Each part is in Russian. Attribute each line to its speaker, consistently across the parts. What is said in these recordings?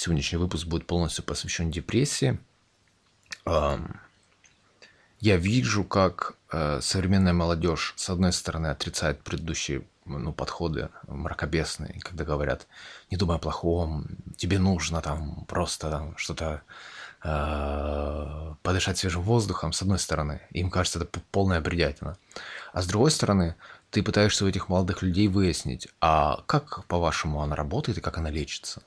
Speaker 1: Сегодняшний выпуск будет полностью посвящен депрессии. Я вижу, как э, современная молодежь, с одной стороны, отрицает предыдущие ну, подходы мракобесные, когда говорят, не думай о плохом, тебе нужно там просто там, что-то э, подышать свежим воздухом, с одной стороны. Им кажется, это полная бредятина. А с другой стороны, ты пытаешься у этих молодых людей выяснить, а как, по-вашему, она работает и как она лечится?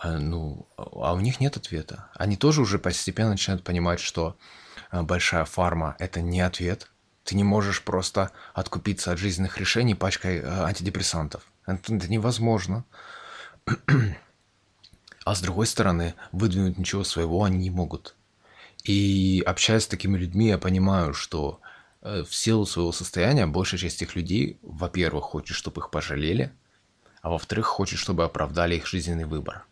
Speaker 1: А, ну, а у них нет ответа. Они тоже уже постепенно начинают понимать, что а, большая фарма – это не ответ. Ты не можешь просто откупиться от жизненных решений пачкой а, антидепрессантов. Это, это невозможно. А с другой стороны, выдвинуть ничего своего они не могут. И общаясь с такими людьми, я понимаю, что Э, в силу своего состояния большая часть этих людей, во-первых, хочет, чтобы их пожалели, а во-вторых, хочет, чтобы оправдали их жизненный выбор.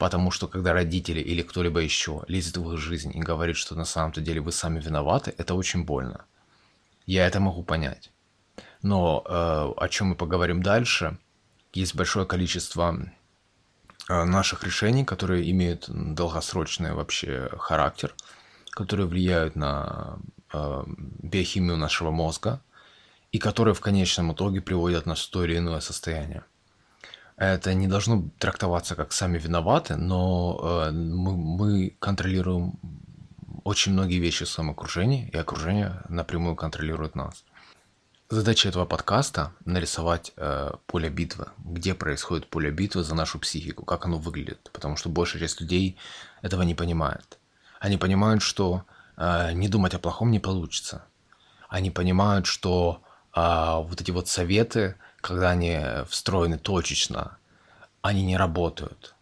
Speaker 1: Потому что когда родители или кто-либо еще лезет в их жизнь и говорит, что на самом-то деле вы сами виноваты, это очень больно. Я это могу понять. Но э, о чем мы поговорим дальше, есть большое количество э, наших решений, которые имеют долгосрочный вообще характер, которые влияют на э, биохимию нашего мозга и которые в конечном итоге приводят нас в то или иное состояние. Это не должно трактоваться как сами виноваты, но э, мы, мы контролируем очень многие вещи в своем окружении, и окружение напрямую контролирует нас. Задача этого подкаста – нарисовать э, поле битвы, где происходит поле битвы за нашу психику, как оно выглядит, потому что большая часть людей этого не понимает. Они понимают, что э, не думать о плохом не получится. Они понимают, что э, вот эти вот советы, когда они встроены точечно, они не работают.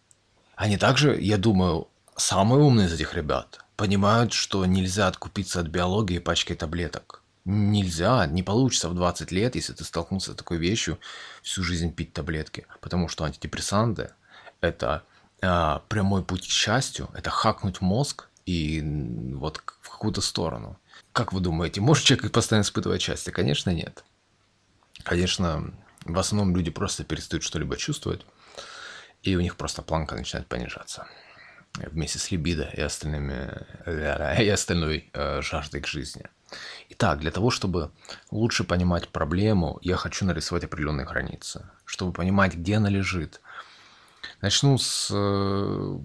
Speaker 1: Они также, я думаю, самые умные из этих ребят понимают, что нельзя откупиться от биологии пачкой таблеток. Нельзя, не получится в 20 лет, если ты столкнулся с такой вещью, всю жизнь пить таблетки. Потому что антидепрессанты – это э, прямой путь к счастью, это хакнуть мозг, и вот в какую-то сторону. Как вы думаете, может человек постоянно испытывать счастье? Конечно, нет. Конечно, в основном люди просто перестают что-либо чувствовать, и у них просто планка начинает понижаться вместе с либидо и, остальными, и остальной э, жаждой к жизни. Итак, для того, чтобы лучше понимать проблему, я хочу нарисовать определенные границы, чтобы понимать, где она лежит. Начну с э,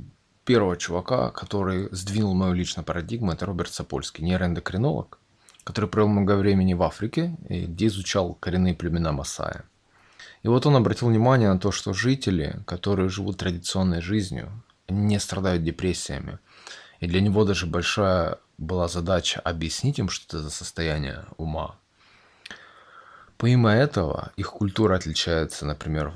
Speaker 1: первого чувака, который сдвинул мою личную парадигму, это Роберт Сапольский, нейроэндокринолог, который провел много времени в Африке, где изучал коренные племена Масая. И вот он обратил внимание на то, что жители, которые живут традиционной жизнью, не страдают депрессиями. И для него даже большая была задача объяснить им, что это за состояние ума. Помимо этого, их культура отличается, например,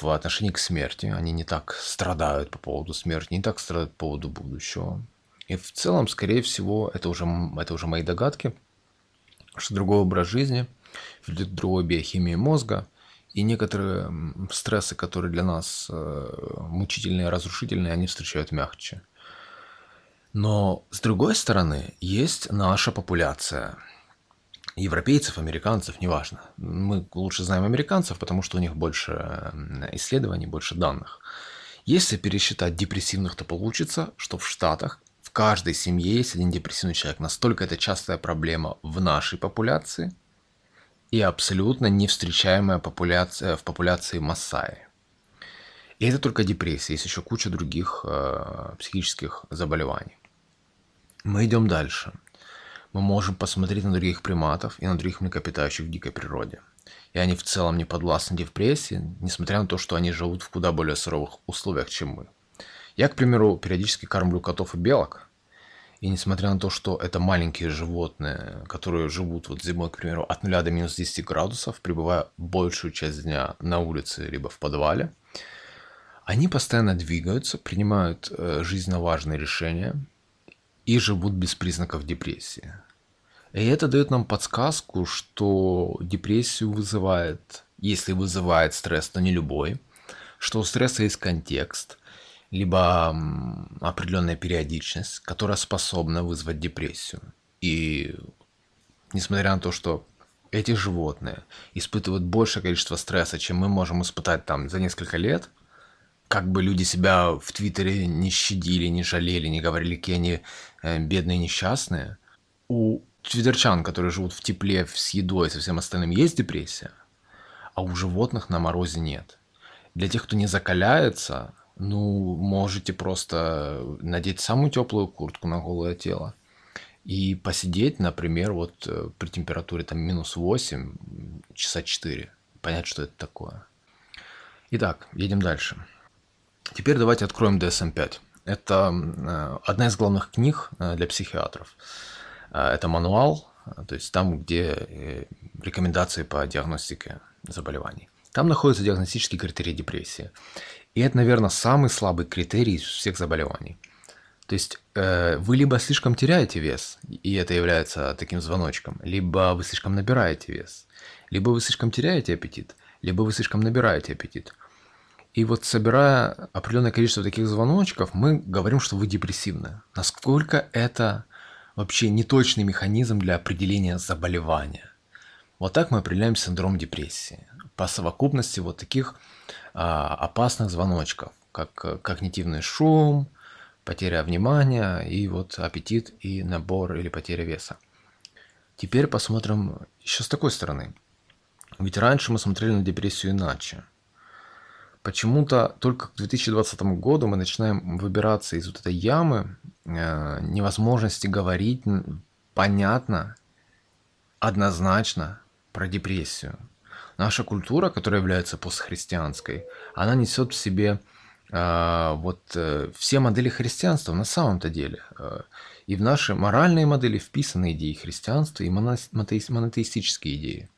Speaker 1: в отношении к смерти. Они не так страдают по поводу смерти, не так страдают по поводу будущего. И в целом, скорее всего, это уже, это уже мои догадки, что другой образ жизни ведет к другой биохимии мозга, и некоторые стрессы, которые для нас э, мучительные, разрушительные, они встречают мягче. Но с другой стороны, есть наша популяция – европейцев, американцев, неважно. Мы лучше знаем американцев, потому что у них больше исследований, больше данных. Если пересчитать депрессивных, то получится, что в Штатах в каждой семье есть один депрессивный человек. Настолько это частая проблема в нашей популяции и абсолютно не встречаемая популяция, в популяции Массаи. И это только депрессия, есть еще куча других э, психических заболеваний. Мы идем дальше мы можем посмотреть на других приматов и на других млекопитающих в дикой природе. И они в целом не подвластны депрессии, несмотря на то, что они живут в куда более суровых условиях, чем мы. Я, к примеру, периодически кормлю котов и белок, и несмотря на то, что это маленькие животные, которые живут вот зимой, к примеру, от 0 до минус 10 градусов, пребывая большую часть дня на улице либо в подвале, они постоянно двигаются, принимают э, жизненно важные решения, и живут без признаков депрессии. И это дает нам подсказку, что депрессию вызывает, если вызывает стресс, то не любой, что у стресса есть контекст, либо определенная периодичность, которая способна вызвать депрессию. И несмотря на то, что эти животные испытывают большее количество стресса, чем мы можем испытать там за несколько лет, как бы люди себя в Твиттере не щадили, не жалели, не говорили, какие они э, бедные, несчастные, у твиттерчан, которые живут в тепле, с едой, со всем остальным, есть депрессия, а у животных на морозе нет. Для тех, кто не закаляется, ну, можете просто надеть самую теплую куртку на голое тело и посидеть, например, вот э, при температуре там минус 8, часа 4, понять, что это такое. Итак, едем дальше. Теперь давайте откроем DSM-5. Это э, одна из главных книг э, для психиатров. Это мануал, то есть там, где рекомендации по диагностике заболеваний. Там находятся диагностические критерии депрессии. И это, наверное, самый слабый критерий из всех заболеваний. То есть э, вы либо слишком теряете вес, и это является таким звоночком, либо вы слишком набираете вес, либо вы слишком теряете аппетит, либо вы слишком набираете аппетит. И вот собирая определенное количество таких звоночков, мы говорим, что вы депрессивны. Насколько это вообще неточный механизм для определения заболевания. Вот так мы определяем синдром депрессии. По совокупности вот таких а, опасных звоночков, как когнитивный шум, потеря внимания и вот аппетит и набор или потеря веса. Теперь посмотрим еще с такой стороны. Ведь раньше мы смотрели на депрессию иначе. Почему-то только к 2020 году мы начинаем выбираться из вот этой ямы э, невозможности говорить понятно, однозначно про депрессию. Наша культура, которая является постхристианской, она несет в себе э, вот э, все модели христианства на самом-то деле. Э, и в наши моральные модели вписаны идеи христианства и монотеистические идеи.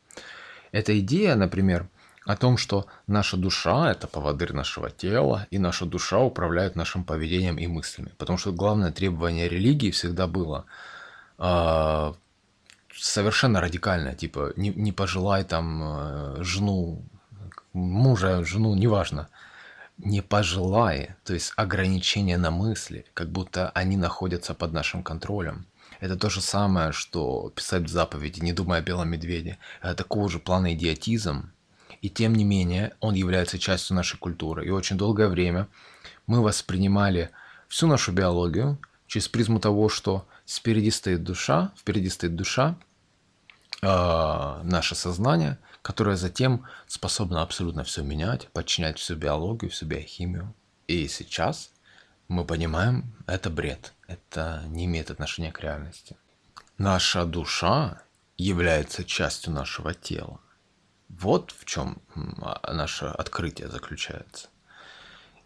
Speaker 1: Эта идея, например, о том, что наша душа – это поводырь нашего тела, и наша душа управляет нашим поведением и мыслями. Потому что главное требование религии всегда было э, совершенно радикальное, типа не, не пожелай там э, жену, мужа, жену, неважно, не пожелай, то есть ограничения на мысли, как будто они находятся под нашим контролем. Это то же самое, что писать заповеди, не думая о белом медведе. Это такого же плана идиотизм, и тем не менее он является частью нашей культуры. И очень долгое время мы воспринимали всю нашу биологию через призму того, что спереди стоит душа, впереди стоит душа, э, наше сознание, которое затем способно абсолютно все менять, подчинять всю биологию, всю биохимию. И сейчас мы понимаем, это бред, это не имеет отношения к реальности. Наша душа является частью нашего тела. Вот в чем а, наше открытие заключается.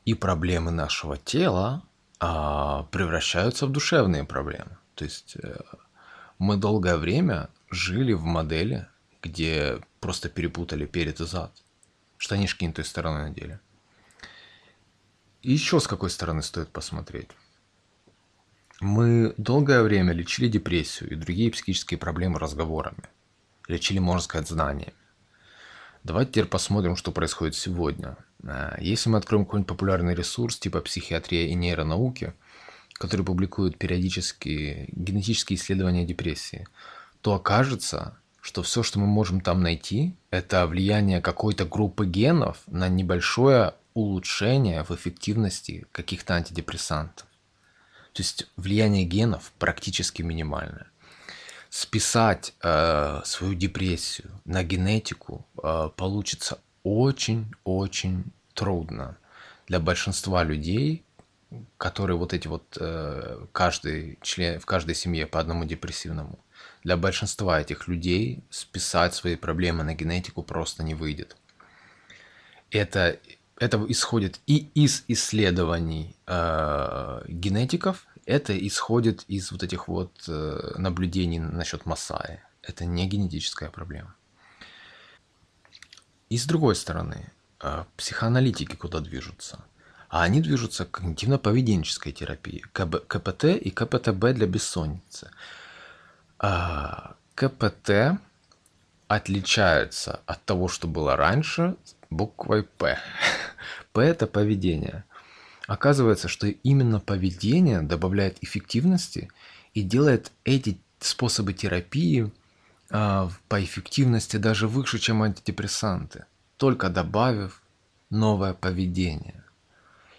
Speaker 1: И проблемы нашего тела а, превращаются в душевные проблемы. То есть э, мы долгое время жили в модели, где просто перепутали перед и зад. Штанишки не той стороной надели. И еще с какой стороны стоит посмотреть. Мы долгое время лечили депрессию и другие психические проблемы разговорами. Лечили, можно сказать, знаниями. Давайте теперь посмотрим, что происходит сегодня. Э, если мы откроем какой-нибудь популярный ресурс типа психиатрия и нейронауки, который публикует периодически генетические исследования депрессии, то окажется, что все, что мы можем там найти, это влияние какой-то группы генов на небольшое улучшение в эффективности каких-то антидепрессантов. То есть влияние генов практически минимальное списать э, свою депрессию на генетику э, получится очень-очень трудно для большинства людей, которые вот эти вот э, каждый член в каждой семье по одному депрессивному. Для большинства этих людей списать свои проблемы на генетику просто не выйдет. Это это исходит и из исследований э, генетиков, это исходит из вот этих вот э, наблюдений насчет Масаи. Это не генетическая проблема. И с другой стороны, э, психоаналитики куда движутся? А они движутся к когнитивно-поведенческой терапии, КПТ и КПТБ для бессонницы. А, КПТ отличается от того, что было раньше, буквой П. П – это поведение. Оказывается, что именно поведение добавляет эффективности и делает эти способы терапии а, по эффективности даже выше, чем антидепрессанты, только добавив новое поведение.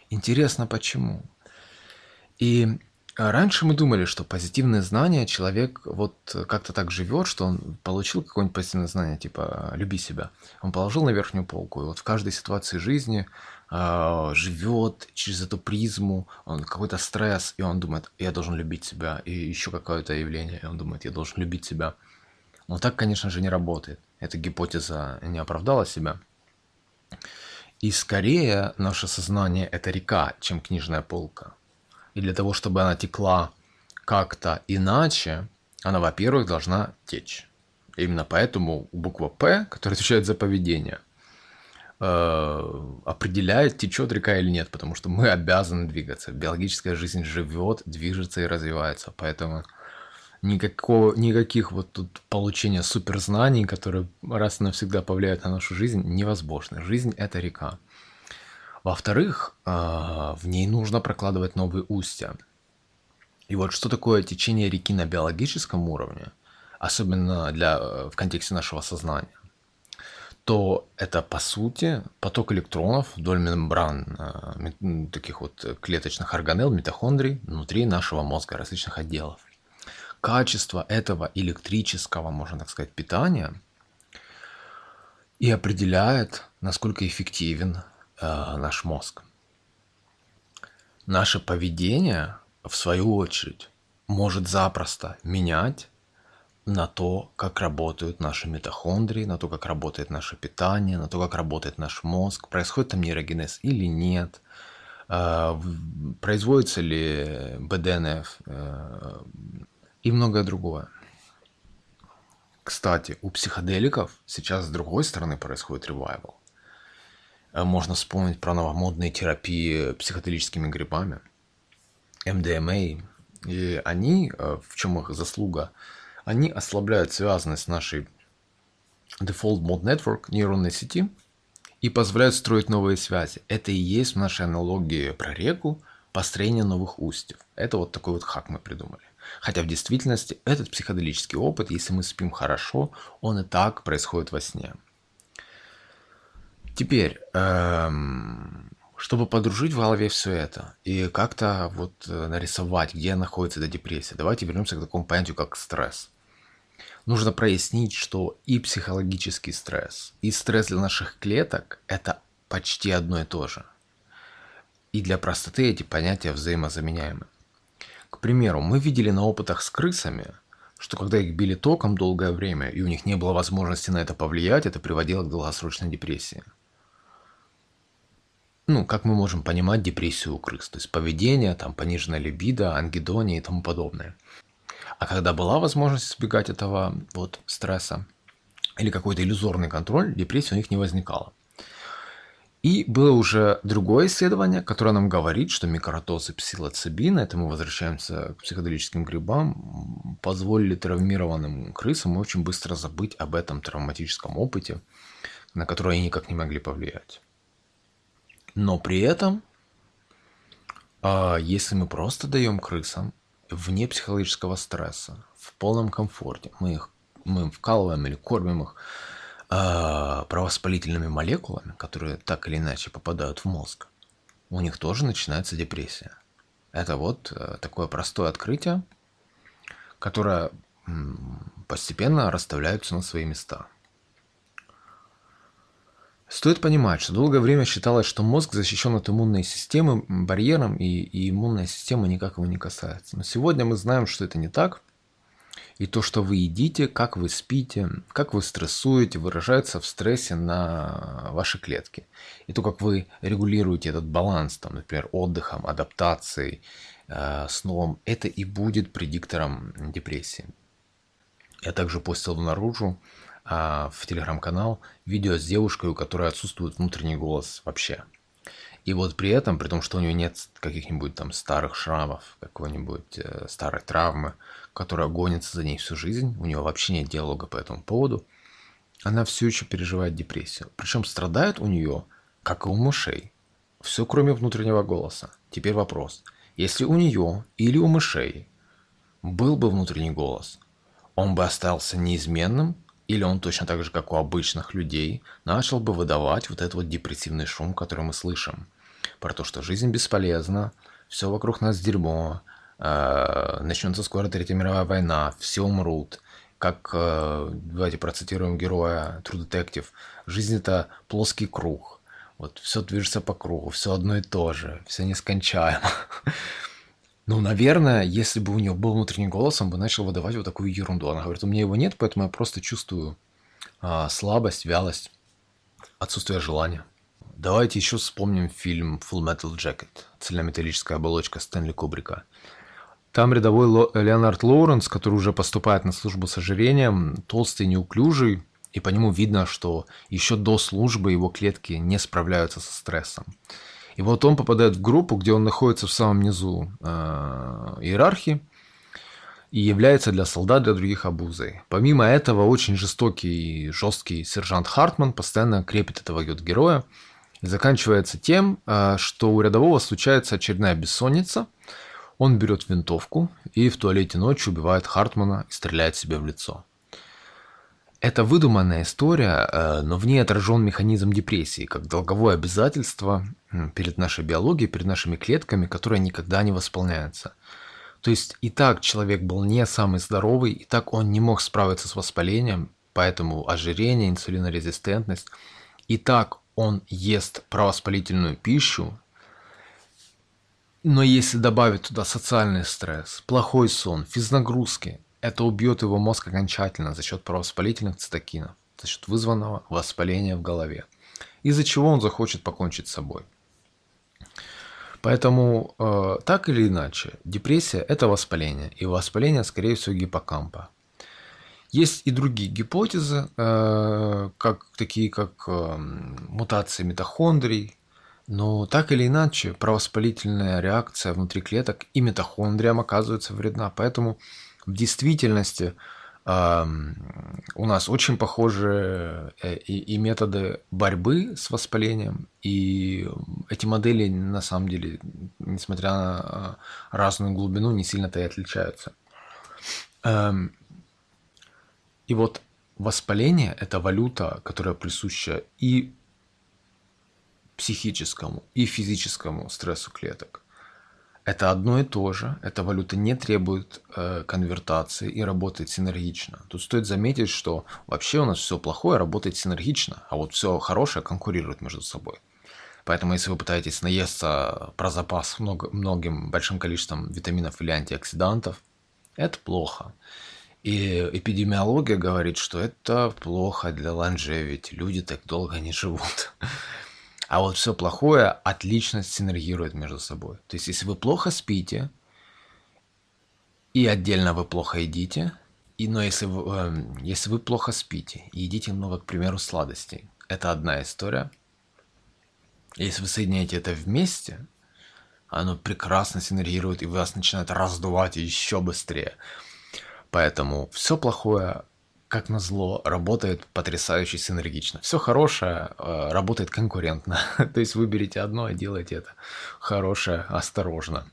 Speaker 1: Интересно почему? И раньше мы думали, что позитивные знания человек вот как-то так живет, что он получил какое-нибудь позитивное знание, типа «люби себя». Он положил на верхнюю полку, и вот в каждой ситуации жизни э, живет через эту призму, он какой-то стресс, и он думает «я должен любить себя», и еще какое-то явление, и он думает «я должен любить себя». Но так, конечно же, не работает. Эта гипотеза не оправдала себя. И скорее наше сознание – это река, чем книжная полка. И для того, чтобы она текла как-то иначе, она, во-первых, должна течь. Именно поэтому буква «П», которая отвечает за поведение, э, определяет, течет река или нет, потому что мы обязаны двигаться. Биологическая жизнь живет, движется и развивается. Поэтому никакого, никаких вот тут получения суперзнаний, которые раз и навсегда повлияют на нашу жизнь, невозможно. Жизнь – это река. Во-вторых, а, в ней нужно прокладывать новые устья. И вот что такое течение реки на биологическом уровне, особенно для, в контексте нашего сознания, то это по сути поток электронов вдоль мембран а, таких вот клеточных органелл, митохондрий внутри нашего мозга, различных отделов качество этого электрического, можно так сказать, питания и определяет, насколько эффективен э, наш мозг. Наше поведение, в свою очередь, может запросто менять на то, как работают наши митохондрии, на то, как работает наше питание, на то, как работает наш мозг, происходит там нейрогенез или нет, э, производится ли БДНФ, э, и многое другое. Кстати, у психоделиков сейчас с другой стороны происходит ревайвал. Э, можно вспомнить про новомодные терапии психоделическими грибами, МДМА. И они, э, в чем их заслуга, они ослабляют связанность нашей Default Mode Network нейронной сети и позволяют строить новые связи. Это и есть в нашей аналогии про реку построение новых устьев. Это вот такой вот хак мы придумали. Хотя в действительности этот психоделический опыт, если мы спим хорошо, он и так происходит во сне. Теперь, эм, чтобы подружить в голове все это и как-то вот э, нарисовать, где находится эта депрессия, давайте вернемся к такому понятию, как стресс. Нужно прояснить, что и психологический стресс, и стресс для наших клеток – это почти одно и то же. И для простоты эти понятия взаимозаменяемы. К примеру, мы видели на опытах с крысами, что когда их били током долгое время, и у них не было возможности на это повлиять, это приводило к долгосрочной депрессии. Ну, как мы можем понимать депрессию у крыс, то есть поведение, там, пониженная либидо, ангидония и тому подобное. А когда была возможность избегать этого вот стресса или какой-то иллюзорный контроль, депрессии у них не возникало. И было уже другое исследование, которое нам говорит, что микродозы псилоцибина, это мы возвращаемся к психоделическим грибам, позволили травмированным крысам очень быстро забыть об этом травматическом опыте, на который они никак не могли повлиять. Но при этом, а, если мы просто даем крысам вне психологического стресса, в полном комфорте, мы их мы вкалываем или кормим их, э, провоспалительными молекулами, которые так или иначе попадают в мозг, у них тоже начинается депрессия. Это вот э, такое простое открытие, которое постепенно расставляются на свои места. Стоит понимать, что долгое время считалось, что мозг защищен от иммунной системы барьером, и, и иммунная система никак его не касается. Но сегодня мы знаем, что это не так – и то, что вы едите, как вы спите, как вы стрессуете, выражается в стрессе на ваши клетки. И то, как вы регулируете этот баланс, там, например, отдыхом, адаптацией, э, сном, это и будет предиктором депрессии. Я также постил наружу э, в телеграм-канал видео с девушкой, у которой отсутствует внутренний голос вообще. И вот при этом, при том, что у нее нет каких-нибудь там старых шрамов, какой-нибудь э, старой травмы, которая гонится за ней всю жизнь, у нее вообще нет диалога по этому поводу, она все еще переживает депрессию. Причем страдает у нее, как и у мышей, все кроме внутреннего голоса. Теперь вопрос. Если у нее или у мышей был бы внутренний голос, он бы остался неизменным, или он точно так же, как у обычных людей, начал бы выдавать вот этот вот депрессивный шум, который мы слышим. Про то, что жизнь бесполезна, все вокруг нас дерьмо, э, начнется скоро Третья мировая война, все умрут. Как, э, давайте процитируем героя True Detective, жизнь это плоский круг. Вот все движется по кругу, все одно и то же, все нескончаемо. Ну, наверное, если бы у нее был внутренний голос, он бы начал выдавать вот такую ерунду. Она говорит, у меня его нет, поэтому я просто чувствую а, слабость, вялость, отсутствие желания. Давайте еще вспомним фильм Full Metal Jacket, цельнометаллическая оболочка Стэнли Кубрика. Там рядовой Ло- Леонард Лоуренс, который уже поступает на службу с ожирением, толстый, неуклюжий, и по нему видно, что еще до службы его клетки не справляются со стрессом. И вот он попадает в группу, где он находится в самом низу э, иерархии и является для солдат, для других обузой. Помимо этого, очень жестокий и жесткий сержант Хартман постоянно крепит этого героя. Заканчивается тем, э, что у рядового случается очередная бессонница. Он берет винтовку и в туалете ночью убивает Хартмана и стреляет себе в лицо. Это выдуманная история, э, но в ней отражен механизм депрессии, как долговое обязательство перед нашей биологией, перед нашими клетками, которое никогда не восполняется. То есть и так человек был не самый здоровый, и так он не мог справиться с воспалением, поэтому ожирение, инсулинорезистентность. И так он ест провоспалительную пищу, но если добавить туда социальный стресс, плохой сон, физнагрузки, это убьет его мозг окончательно за счет провоспалительных цитокинов, за счет вызванного воспаления в голове, из-за чего он захочет покончить с собой. Поэтому, э, так или иначе, депрессия – это воспаление, и воспаление, скорее всего, гиппокампа. Есть и другие гипотезы, э, как, такие как э, мутации митохондрий, но так или иначе, провоспалительная реакция внутри клеток и митохондриям оказывается вредна. Поэтому в действительности у нас очень похожи э, и, методы борьбы с воспалением, и эти модели на самом деле, несмотря на разную глубину, не сильно-то и отличаются. И вот воспаление – это валюта, которая присуща и психическому, и физическому стрессу клеток. Это одно и то же. Эта валюта не требует э, конвертации и работает синергично. Тут стоит заметить, что вообще у нас все плохое работает синергично, а вот все хорошее конкурирует между собой. Поэтому если вы пытаетесь наесться про запас много, многим большим количеством витаминов или антиоксидантов, это плохо. И эпидемиология говорит, что это плохо для longevity. Люди так долго не живут. А вот все плохое отлично синергирует между собой. То есть, если вы плохо спите, и отдельно вы плохо едите, и, но если вы, э, если вы плохо спите и едите много, к примеру, сладостей, это одна история. Если вы соединяете это вместе, оно прекрасно синергирует, и вас начинает раздувать еще быстрее. Поэтому все плохое как назло, работает потрясающе синергично. Все хорошее э, работает конкурентно. То есть выберите одно и делайте это хорошее осторожно.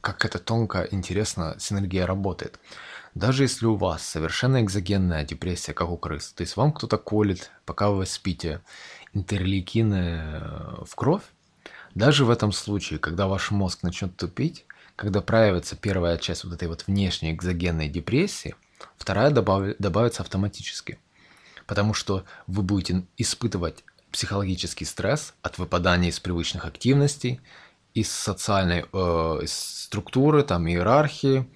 Speaker 1: Как это тонко, интересно, синергия работает. Даже если у вас совершенно экзогенная депрессия, как у крыс, то есть вам кто-то колет, пока вы спите, интерлейкины э, в кровь, даже в этом случае, когда ваш мозг начнет тупить, когда проявится первая часть вот этой вот внешней экзогенной депрессии, вторая добав... добавится автоматически. Потому что вы будете испытывать психологический стресс от выпадания из привычных активностей, из социальной э, из структуры, там, иерархии,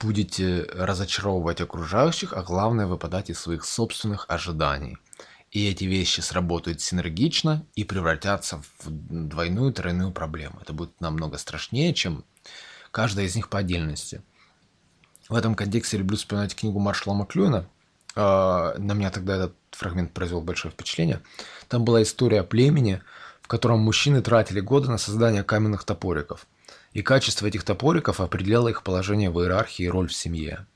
Speaker 1: будете разочаровывать окружающих, а главное выпадать из своих собственных ожиданий. И эти вещи сработают синергично и превратятся в двойную, тройную проблему. Это будет намного страшнее, чем каждая из них по отдельности. В этом контексте люблю вспоминать книгу Маршала Маклюина. А, на меня тогда этот фрагмент произвел большое впечатление. Там была история о племени, в котором мужчины тратили годы на создание каменных топориков. И качество этих топориков определяло их положение в иерархии и роль в семье.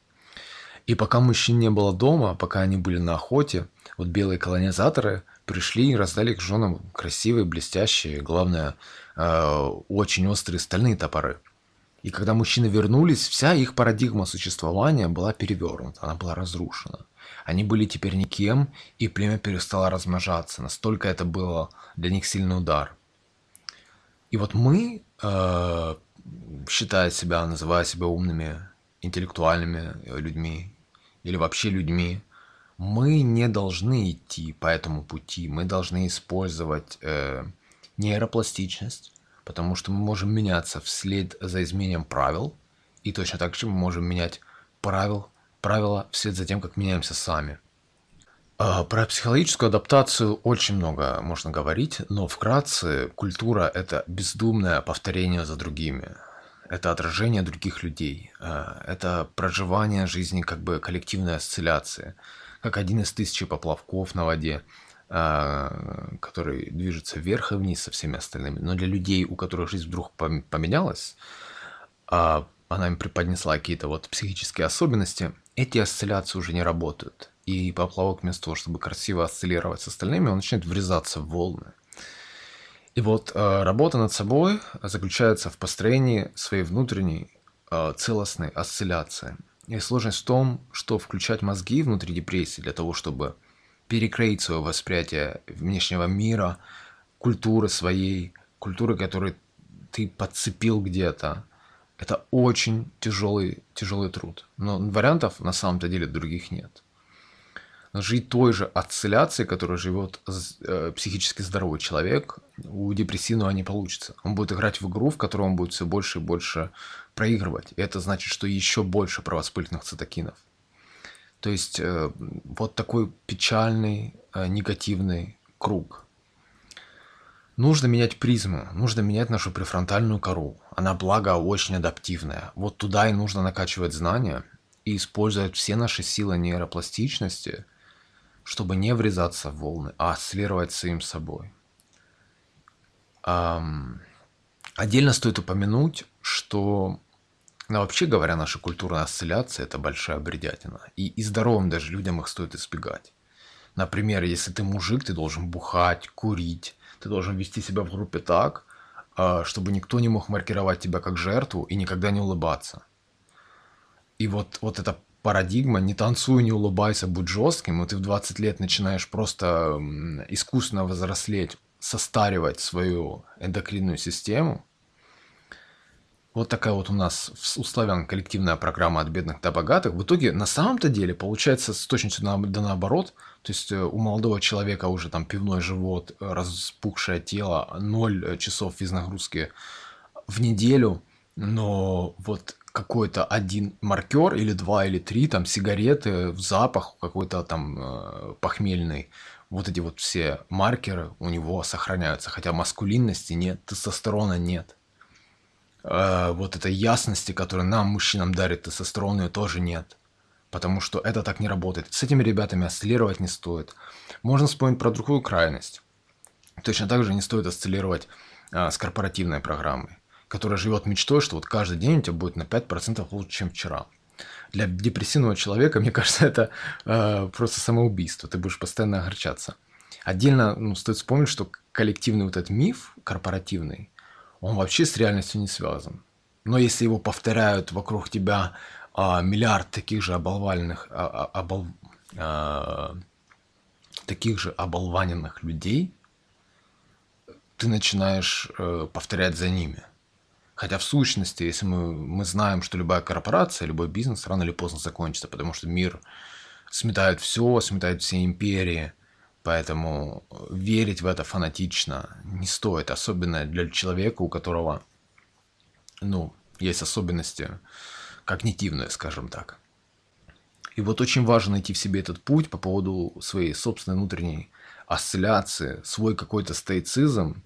Speaker 1: И пока мужчин не было дома, пока они были на охоте, вот белые колонизаторы пришли и раздали к женам красивые, блестящие, главное, э, очень острые стальные топоры. И когда мужчины вернулись, вся их парадигма существования была перевернута, она была разрушена. Они были теперь никем, и племя перестало размножаться. Настолько это было для них сильный удар. И вот мы, э, считая себя, называя себя умными, интеллектуальными людьми или вообще людьми, мы не должны идти по этому пути. Мы должны использовать э, нейропластичность, потому что мы можем меняться вслед за изменением правил, и точно так же мы можем менять правил, правила вслед за тем, как меняемся сами. А, про психологическую адаптацию очень много можно говорить, но вкратце культура – это бездумное повторение за другими. Это отражение других людей. А, это проживание жизни как бы коллективной осцилляции, как один из тысячи поплавков на воде, а, который движется вверх и вниз со всеми остальными. Но для людей, у которых жизнь вдруг поменялась, она им преподнесла какие-то вот психические особенности, эти осцилляции уже не работают. И поплавок вместо того, чтобы красиво осциллировать с остальными, он начинает врезаться в волны. И вот э, работа над собой заключается в построении своей внутренней э, целостной осцилляции. И сложность в том, что включать мозги внутри депрессии для того, чтобы перекроить свое восприятие внешнего мира, культуры своей, культуры, которую ты подцепил где-то. Это очень тяжелый, тяжелый труд. Но вариантов на самом-то деле других нет. Жить той же осцилляцией, которой живет э, психически здоровый человек, у депрессивного не получится. Он будет играть в игру, в которой он будет все больше и больше проигрывать. И это значит, что еще больше провоспыльных цитокинов. То есть э, вот такой печальный, э, негативный круг. Нужно менять призму, нужно менять нашу префронтальную кору. Она, благо, очень адаптивная. Вот туда и нужно накачивать знания и использовать все наши силы нейропластичности, чтобы не врезаться в волны, а осциллировать своим собой. Отдельно стоит упомянуть, что но вообще говоря, наша культурная осцилляция – это большая бредятина. И, и здоровым даже людям их стоит избегать. Например, если ты мужик, ты должен бухать, курить, ты должен вести себя в группе так, а, чтобы никто не мог маркировать тебя как жертву и никогда не улыбаться. И вот, вот эта парадигма «не танцуй, не улыбайся, будь жестким», и ты в 20 лет начинаешь просто искусственно возрослеть, состаривать свою эндокринную систему – вот такая вот у нас у славян коллективная программа от бедных до богатых. В итоге, на самом-то деле, получается с точностью на, да наоборот. То есть э, у молодого человека уже там пивной живот, распухшее тело, 0 э, часов физнагрузки в неделю, но вот какой-то один маркер или два или три, там сигареты, запах какой-то там э, похмельный, вот эти вот все маркеры у него сохраняются, хотя маскулинности нет, тестостерона нет. Э, вот этой ясности, которую нам, мужчинам, дарит тестостерон, ее тоже нет. Потому что это так не работает. С этими ребятами осциллировать не стоит. Можно вспомнить про другую крайность. Точно так же не стоит осциллировать а, с корпоративной программой, которая живет мечтой, что вот каждый день у тебя будет на 5% лучше, чем вчера. Для депрессивного человека, мне кажется, это э, просто самоубийство. Ты будешь постоянно огорчаться. Отдельно ну, стоит вспомнить, что коллективный вот этот миф корпоративный, он вообще с реальностью не связан. Но если его повторяют вокруг тебя а, миллиард таких же оболвальных, а, а, обол, а, таких же оболваненных людей, ты начинаешь а, повторять за ними. Хотя в сущности, если мы, мы знаем, что любая корпорация, любой бизнес рано или поздно закончится, потому что мир сметает все, сметает все империи – Поэтому верить в это фанатично не стоит, особенно для человека, у которого, ну, есть особенности когнитивные, скажем так. И вот очень важно найти в себе этот путь по поводу своей собственной внутренней осцилляции, свой какой-то стоицизм.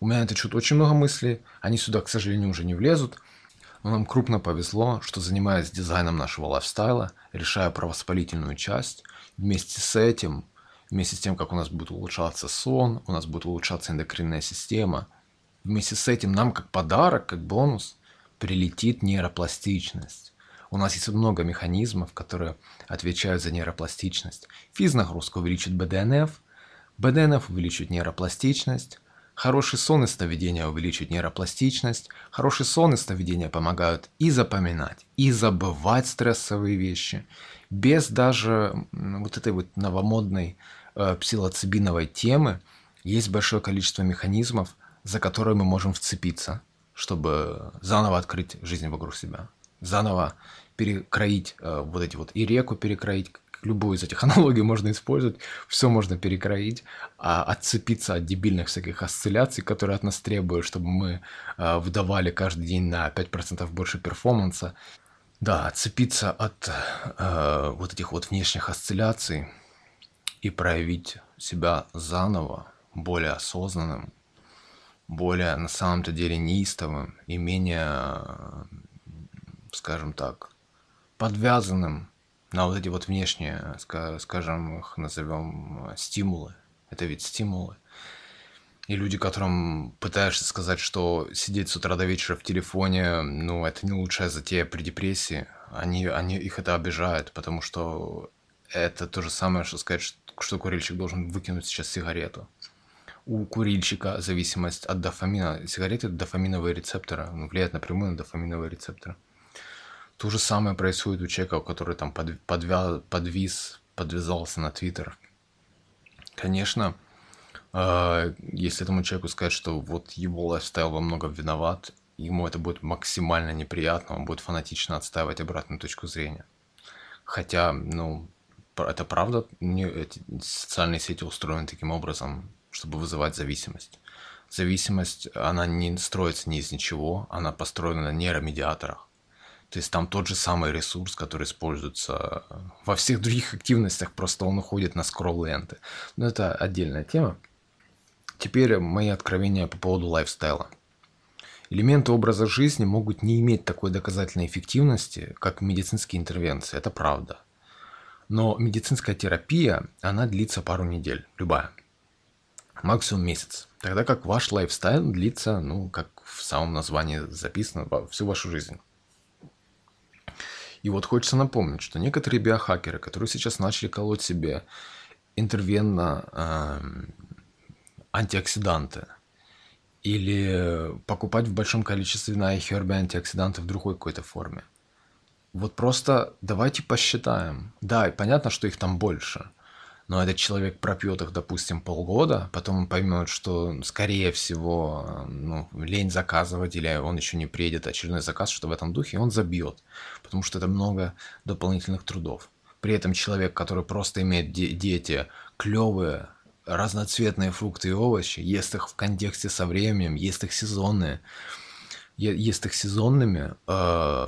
Speaker 1: У меня этот счет очень много мыслей, они сюда, к сожалению, уже не влезут, но нам крупно повезло, что занимаясь дизайном нашего лайфстайла, решая правоспалительную часть, вместе с этим Вместе с тем, как у нас будет улучшаться сон, у нас будет улучшаться эндокринная система. Вместе с этим нам как подарок, как бонус прилетит нейропластичность. У нас есть много механизмов, которые отвечают за нейропластичность. Физнагрузка увеличит БДНФ, БДНФ увеличивает нейропластичность, Хороший сон и сновидения увеличивают нейропластичность. Хороший сон и сновидения помогают и запоминать, и забывать стрессовые вещи. Без даже вот этой вот новомодной э, псилоцибиновой темы есть большое количество механизмов, за которые мы можем вцепиться, чтобы заново открыть жизнь вокруг себя. Заново перекроить э, вот эти вот и реку перекроить, любую из этих аналогий можно использовать, все можно перекроить, а отцепиться от дебильных всяких осцилляций, которые от нас требуют, чтобы мы э, выдавали каждый день на 5% больше перформанса. Да, отцепиться от э, вот этих вот внешних осцилляций и проявить себя заново, более осознанным, более на самом-то деле неистовым и менее, скажем так, подвязанным на вот эти вот внешние, скажем, их назовем стимулы. Это ведь стимулы. И люди, которым пытаешься сказать, что сидеть с утра до вечера в телефоне, ну, это не лучшая затея при депрессии, они, они их это обижают, потому что это то же самое, что сказать, что курильщик должен выкинуть сейчас сигарету. У курильщика зависимость от дофамина. Сигареты – дофаминовые рецепторы, влияют напрямую на дофаминовые рецепторы. То же самое происходит у человека, который там под, подвя, подвис, подвязался на Твиттер. Конечно, э, если этому человеку сказать, что вот его лайфстайл во многом виноват, ему это будет максимально неприятно, он будет фанатично отстаивать обратную точку зрения. Хотя, ну, это правда, социальные сети устроены таким образом, чтобы вызывать зависимость. Зависимость, она не строится ни из ничего, она построена на нейромедиаторах. То есть там тот же самый ресурс, который используется во всех других активностях, просто он уходит на скролл-ленты. Но это отдельная тема. Теперь мои откровения по поводу лайфстайла. Элементы образа жизни могут не иметь такой доказательной эффективности, как медицинские интервенции, это правда. Но медицинская терапия, она длится пару недель, любая. Максимум месяц. Тогда как ваш лайфстайл длится, ну, как в самом названии записано, всю вашу жизнь. И вот хочется напомнить, что некоторые биохакеры, которые сейчас начали колоть себе интервенно э, антиоксиданты или покупать в большом количестве на iHerb антиоксиданты в другой какой-то форме. Вот просто давайте посчитаем. Да, понятно, что их там больше – но этот человек пропьет их, допустим, полгода, потом он поймет, что, скорее всего, ну, лень заказывать, или он еще не приедет очередной заказ, что в этом духе, он забьет, потому что это много дополнительных трудов. При этом человек, который просто имеет ди- диете клевые, разноцветные фрукты и овощи, ест их в контексте со временем, ест их сезонные, ест их сезонными, э,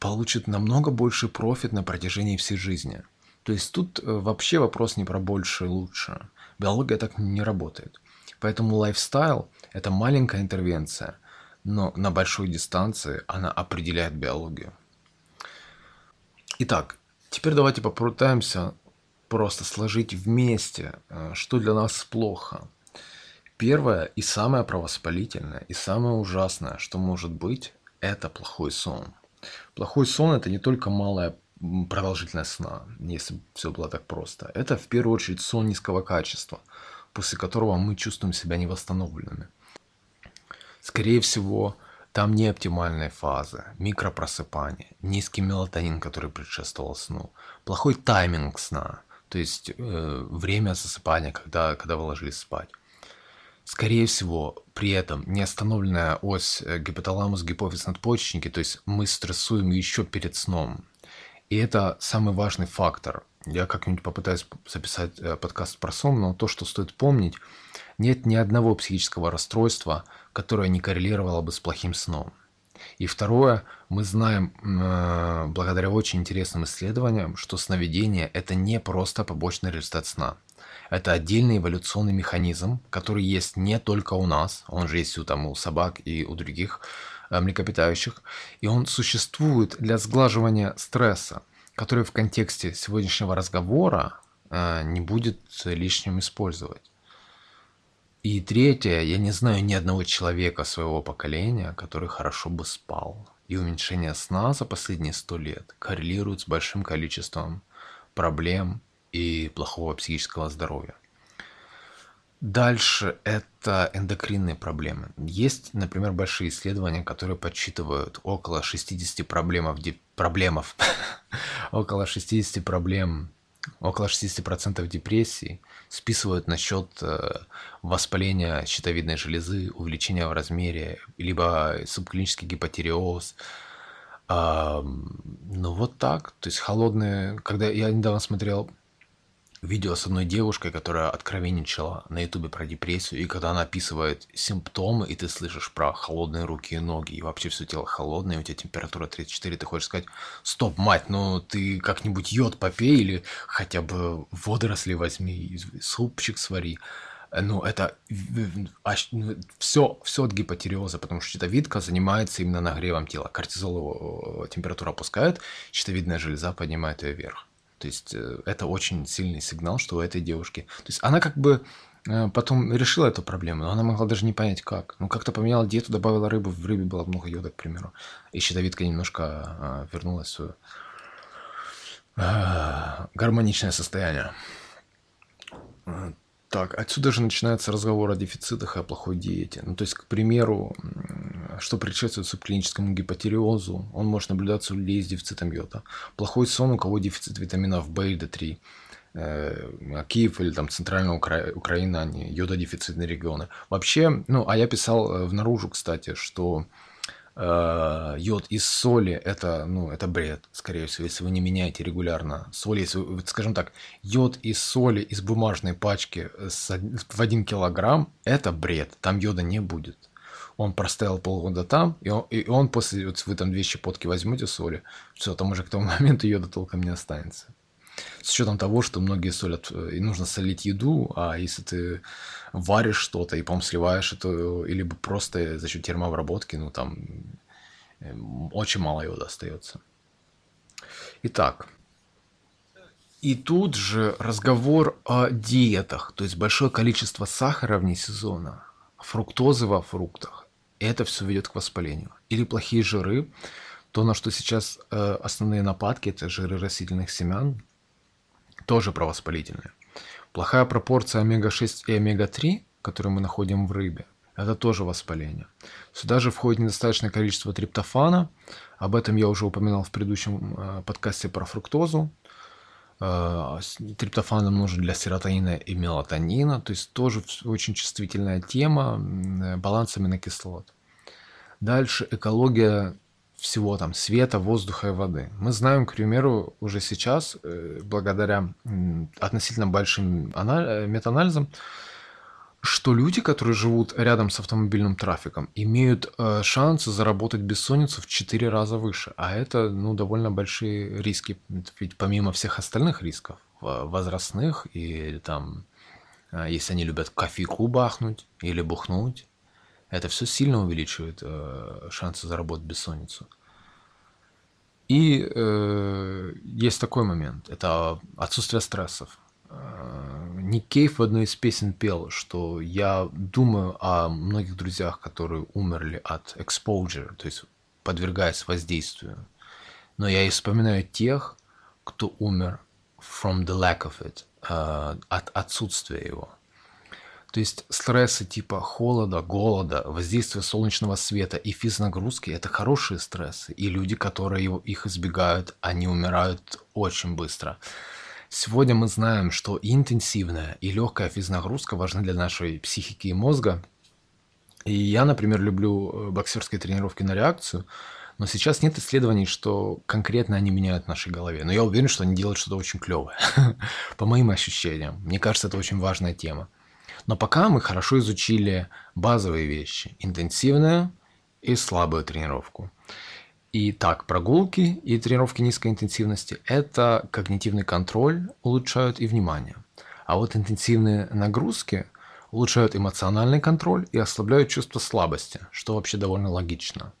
Speaker 1: получит намного больше профит на протяжении всей жизни – то есть тут э, вообще вопрос не про больше и лучше. Биология так не работает. Поэтому lifestyle – это маленькая интервенция, но на большой дистанции она определяет биологию. Итак, теперь давайте попытаемся просто сложить вместе, э, что для нас плохо. Первое и самое провоспалительное, и самое ужасное, что может быть, это плохой сон. Плохой сон – это не только малая продолжительность сна, если все было так просто. Это в первую очередь сон низкого качества, после которого мы чувствуем себя невосстановленными. Скорее всего, там не оптимальные фазы, микропросыпание, низкий мелатонин, который предшествовал сну, плохой тайминг сна, то есть э, время засыпания, когда, когда вы ложились спать. Скорее всего, при этом неостановленная ось э, гипоталамус, гипофиз, надпочечники, то есть мы стрессуем еще перед сном, и это самый важный фактор. Я как-нибудь попытаюсь записать э, подкаст про сон, но то, что стоит помнить, нет ни одного психического расстройства, которое не коррелировало бы с плохим сном. И второе, мы знаем, э, благодаря очень интересным исследованиям, что сновидение – это не просто побочный результат сна. Это отдельный эволюционный механизм, который есть не только у нас, он же есть у, там, у собак и у других млекопитающих, и он существует для сглаживания стресса, который в контексте сегодняшнего разговора э, не будет лишним использовать. И третье, я не знаю ни одного человека своего поколения, который хорошо бы спал. И уменьшение сна за последние сто лет коррелирует с большим количеством проблем и плохого психического здоровья. Дальше это эндокринные проблемы. Есть, например, большие исследования, которые подсчитывают около 60 проблемов, проблемов около 60 проблем, около 60% депрессии списывают на счет э, воспаления щитовидной железы, увеличения в размере, либо субклинический гипотереоз. Ну вот так, то есть холодные, когда я недавно смотрел видео с одной девушкой, которая откровенничала на ютубе про депрессию, и когда она описывает симптомы, и ты слышишь про холодные руки и ноги, и вообще все тело холодное, у тебя температура 34, ты хочешь сказать, стоп, мать, ну ты как-нибудь йод попей или хотя бы водоросли возьми, супчик свари. Ну, это все, все от гипотереоза, потому что щитовидка занимается именно нагревом тела. Кортизол его э, температуру опускает, щитовидная железа поднимает ее вверх. То есть э, это очень сильный сигнал, что у этой девушки... То есть она как бы э, потом решила эту проблему, но она могла даже не понять, как. Ну, как-то поменяла диету, добавила рыбу, в рыбе было много йода, к примеру. И щитовидка немножко а, вернулась в свое а, гармоничное состояние. Так, отсюда же начинается разговор о дефицитах и о плохой диете. Ну, то есть, к примеру, что предшествует субклиническому гипотереозу, он может наблюдаться у людей с дефицитом йода. Плохой сон, у кого дефицит витаминов В и D3. Э, Киев или там центральная Укра... Украина, они йододефицитные регионы. Вообще, ну, а я писал э, в наружу, кстати, что йод из соли это, ну, это бред, скорее всего, если вы не меняете регулярно соль. Если, вы, скажем так, йод из соли из бумажной пачки с, в 1 килограмм – это бред, там йода не будет. Он простоял полгода там, и он, и он после, вот вы там две щепотки возьмете соли, все, там уже к тому моменту йода толком не останется. С учетом того, что многие солят, э, и нужно солить еду, а если ты варишь что-то и, по сливаешь это, или просто за счет термообработки, ну там эм, очень мало йода остается. Итак, и тут же разговор о диетах, то есть большое количество сахара вне сезона, фруктозы во фруктах, это все ведет к воспалению. Или плохие жиры, то, на что сейчас э, основные нападки, это жиры растительных семян, тоже провоспалительные. Плохая пропорция омега-6 и омега-3, которые мы находим в рыбе, это тоже воспаление. Сюда же входит недостаточное количество триптофана. Об этом я уже упоминал в предыдущем э, подкасте про фруктозу. Э, триптофан нам нужен для серотонина и мелатонина, то есть тоже очень чувствительная тема, э, баланс аминокислот. Дальше экология всего там света, воздуха и воды. Мы знаем, к примеру, уже сейчас, э, благодаря относительно большим метаанализам, что люди, которые живут рядом с автомобильным трафиком, имеют э, шанс заработать бессонницу в 4 раза выше. А это ну, довольно большие риски. Ведь помимо всех остальных рисков, возрастных или там, э, если они любят кофейку бахнуть или бухнуть, это все сильно увеличивает э, шансы заработать бессонницу. И э, есть такой момент, это отсутствие стрессов. Э, Ник Кейв в одной из песен пел, что я думаю о многих друзьях, которые умерли от exposure, то есть подвергаясь воздействию. Но я и вспоминаю тех, кто умер from the lack of it, э, от отсутствия его. То есть стрессы типа холода, голода, воздействия солнечного света и физнагрузки – это хорошие стрессы. И люди, которые их избегают, они умирают очень быстро. Сегодня мы знаем, что и интенсивная, и легкая физнагрузка важны для нашей психики и мозга. И я, например, люблю э, боксерские тренировки на реакцию, но сейчас нет исследований, что конкретно они меняют в нашей голове. Но я уверен, что они делают что-то очень клевое, по моим ощущениям. Мне кажется, это очень важная тема. Но пока мы хорошо изучили базовые вещи. Интенсивную и слабую тренировку. И так, прогулки и тренировки низкой интенсивности – это когнитивный контроль улучшают и внимание. А вот интенсивные нагрузки улучшают эмоциональный контроль и ослабляют чувство слабости, что вообще довольно логично.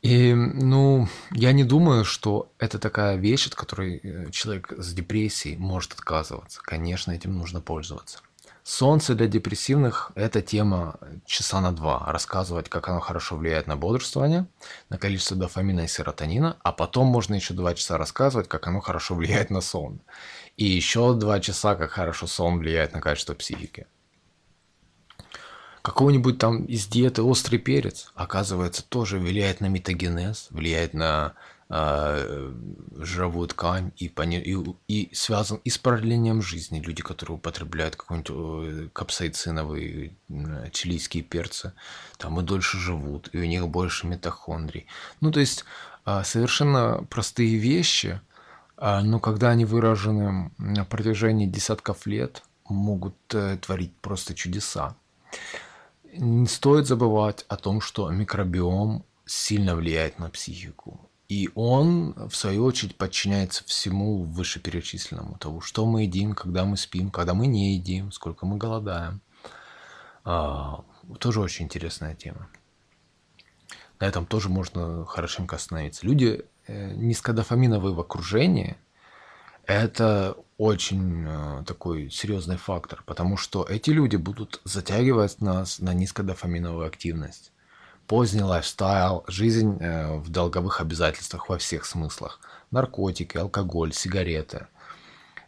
Speaker 1: И, ну, я не думаю, что это такая вещь, от которой э, человек с депрессией может отказываться. Конечно, этим нужно пользоваться. Солнце для депрессивных – это тема часа на два. Рассказывать, как оно хорошо влияет на бодрствование, на количество дофамина и серотонина, а потом можно еще два часа рассказывать, как оно хорошо влияет на сон. И еще два часа, как хорошо сон влияет на качество психики. Какого-нибудь там из диеты острый перец, оказывается, тоже влияет на метагенез, влияет на э, жировую ткань и, и, и связан и с продлением жизни. Люди, которые употребляют какой-нибудь э, капсаициновый чилийские перцы, там и дольше живут, и у них больше митохондрий. Ну, то есть э, совершенно простые вещи, э, но когда они выражены на протяжении десятков лет, могут э, творить просто чудеса. Не стоит забывать о том, что микробиом сильно влияет на психику. И он, в свою очередь, подчиняется всему вышеперечисленному. Того, что мы едим, когда мы спим, когда мы не едим, сколько мы голодаем. А, тоже очень интересная тема. На этом тоже можно хорошенько остановиться. Люди э, низкодофаминовые в окружении – это очень э, такой серьезный фактор, потому что эти люди будут затягивать нас на низкодофаминовую активность. Поздний лайфстайл, жизнь э, в долговых обязательствах во всех смыслах. Наркотики, алкоголь, сигареты.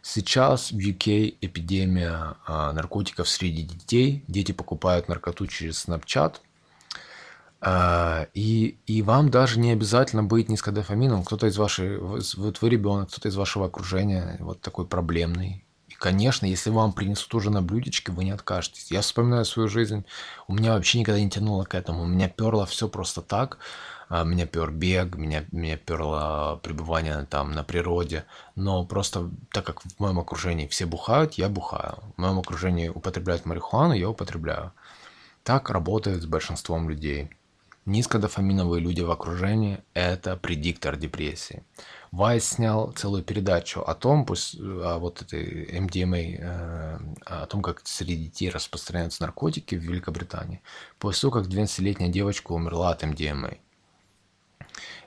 Speaker 1: Сейчас в UK эпидемия э, наркотиков среди детей. Дети покупают наркоту через Snapchat – а, и, и вам даже не обязательно быть низкодофамином. Кто-то из вашей, вот вы ребенок, кто-то из вашего окружения вот такой проблемный. Конечно, если вам принесут уже на блюдечке, вы не откажетесь. Я вспоминаю свою жизнь, у меня вообще никогда не тянуло к этому. У меня перло все просто так. А, меня пер бег, меня, меня перло пребывание там на природе. Но просто так как в моем окружении все бухают, я бухаю. В моем окружении употребляют марихуану, я употребляю. Так работает с большинством людей. Низкодофаминовые люди в окружении – это предиктор депрессии. Вайс снял целую передачу о том, пусть, о вот этой MDMA, э, о том, как среди детей распространяются наркотики в Великобритании, после того, как 12-летняя девочка умерла от MDMA.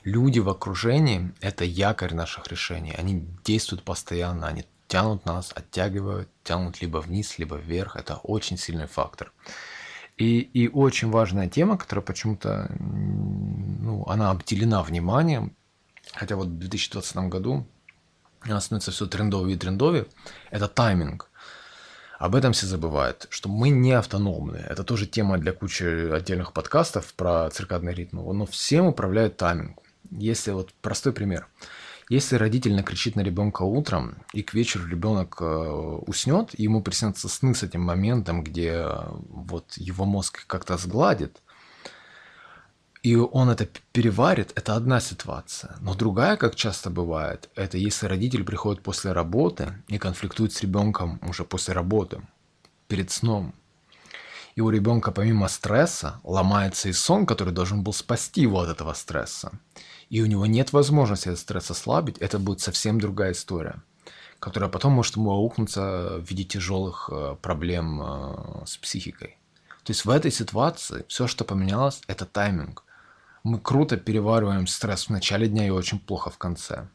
Speaker 1: Люди в окружении – это якорь наших решений. Они действуют постоянно, они тянут нас, оттягивают, тянут либо вниз, либо вверх. Это очень сильный фактор. И, и очень важная тема, которая почему-то, ну, она обделена вниманием, хотя вот в 2020 году она становится все трендовее и трендовее, это тайминг. Об этом все забывают, что мы не автономны. Это тоже тема для кучи отдельных подкастов про циркадный ритм. Но всем управляет тайминг. Если вот простой пример – если родитель накричит на ребенка утром, и к вечеру ребенок э, уснет, и ему приснятся сны с этим моментом, где э, вот его мозг как-то сгладит, и он это переварит, это одна ситуация. Но другая, как часто бывает, это если родитель приходит после работы и конфликтует с ребенком уже после работы, перед сном. И у ребенка помимо стресса ломается и сон, который должен был спасти его от этого стресса и у него нет возможности этот стресс ослабить, это будет совсем другая история, которая потом может ему аукнуться в виде тяжелых э, проблем э, с психикой. То есть в этой ситуации все, что поменялось, это тайминг. Мы круто перевариваем стресс в начале дня и очень плохо в конце.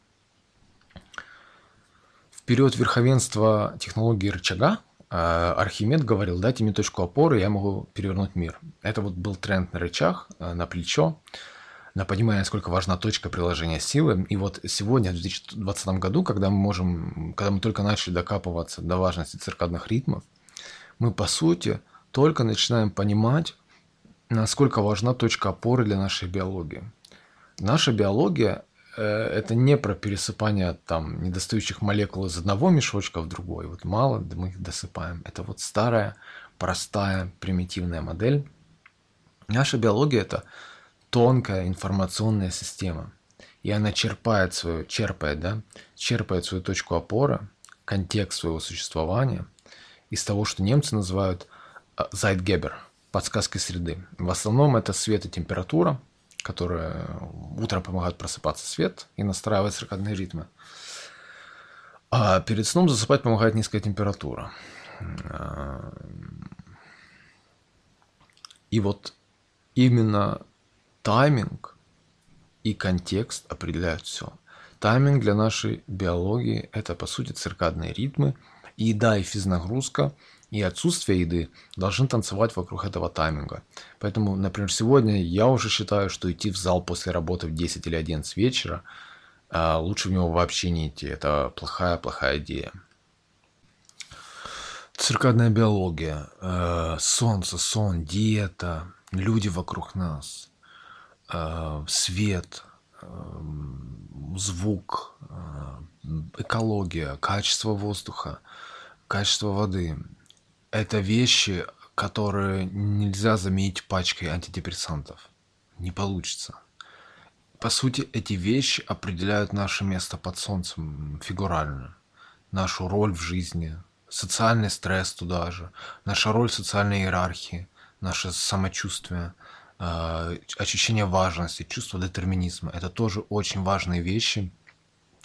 Speaker 1: В период верховенства технологии рычага э, Архимед говорил, дайте мне точку опоры, я могу перевернуть мир. Это вот был тренд на рычаг, на плечо на понимание, насколько важна точка приложения силы. И вот сегодня, в 2020 году, когда мы можем, когда мы только начали докапываться до важности циркадных ритмов, мы, по сути, только начинаем понимать, насколько важна точка опоры для нашей биологии. Наша биология э, это не про пересыпание там недостающих молекул из одного мешочка в другой. Вот мало, мы их досыпаем. Это вот старая, простая, примитивная модель. Наша биология это тонкая информационная система. И она черпает свою, черпает, да, черпает свою точку опоры, контекст своего существования из того, что немцы называют Zeitgeber, подсказкой среды. В основном это свет и температура, которые утром помогают просыпаться свет и настраивать циркадные ритмы. А перед сном засыпать помогает низкая температура. И вот именно Тайминг и контекст определяют все. Тайминг для нашей биологии – это, по сути, циркадные ритмы. Еда и физнагрузка и отсутствие еды должны танцевать вокруг этого тайминга. Поэтому, например, сегодня я уже считаю, что идти в зал после работы в 10 или 11 вечера а лучше в него вообще не идти. Это плохая-плохая идея. Циркадная биология, э, солнце, сон, диета, люди вокруг нас, э, свет, э, звук, экология, качество воздуха, качество воды. Это вещи, которые нельзя заменить пачкой антидепрессантов. Не получится. По сути, эти вещи определяют наше место под солнцем фигурально, нашу роль в жизни, социальный стресс туда же, наша роль в социальной иерархии, наше самочувствие, э, ощущение важности, чувство детерминизма. Это тоже очень важные вещи,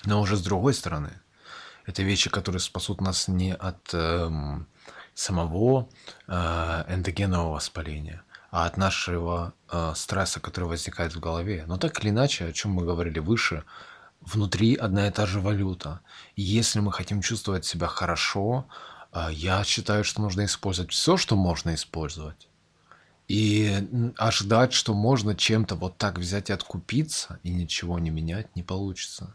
Speaker 1: но уже с другой стороны. Это вещи, которые спасут нас не от э, самого э, эндогенного воспаления, а от нашего э, стресса, который возникает в голове. Но так или иначе, о чем мы говорили выше, внутри одна и та же валюта. И если мы хотим чувствовать себя хорошо, а, я считаю, что нужно использовать все, что можно использовать. И ожидать, что можно чем-то вот так взять и откупиться и ничего не менять, не получится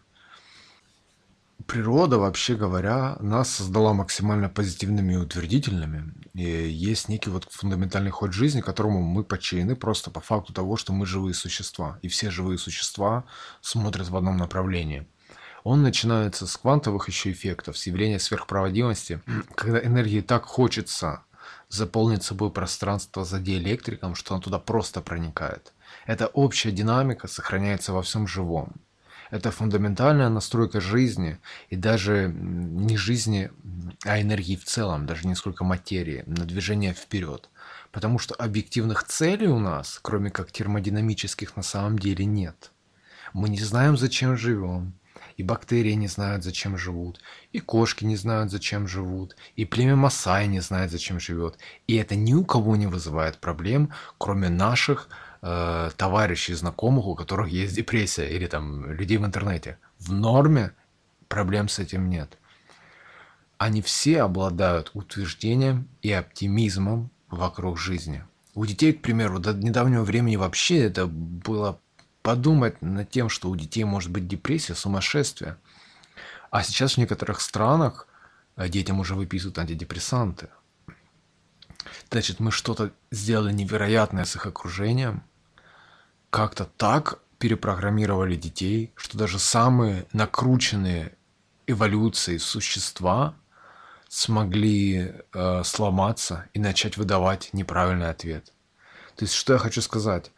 Speaker 1: природа, вообще говоря, нас создала максимально позитивными и утвердительными. И есть некий вот фундаментальный ход жизни, которому мы подчинены просто по факту того, что мы живые существа. И все живые существа смотрят в одном направлении. Он начинается с квантовых еще эффектов, с явления сверхпроводимости, когда энергии так хочется заполнить собой пространство за диэлектриком, что он туда просто проникает. Эта общая динамика сохраняется во всем живом. Это фундаментальная настройка жизни, и даже не жизни, а энергии в целом, даже не сколько материи, на движение вперед. Потому что объективных целей у нас, кроме как термодинамических, на самом деле нет. Мы не знаем, зачем живем, и бактерии не знают, зачем живут, и кошки не знают, зачем живут, и племя Масай не знает, зачем живет. И это ни у кого не вызывает проблем, кроме наших э, товарищей, знакомых, у которых есть депрессия, или там людей в интернете. В норме проблем с этим нет. Они все обладают утверждением и оптимизмом вокруг жизни. У детей, к примеру, до недавнего времени вообще это было подумать над тем, что у детей может быть депрессия, сумасшествие. А сейчас в некоторых странах э, детям уже выписывают антидепрессанты. Значит, мы что-то сделали невероятное с их окружением, как-то так перепрограммировали детей, что даже самые накрученные эволюции существа смогли э, сломаться и начать выдавать неправильный ответ. То есть, что я хочу сказать?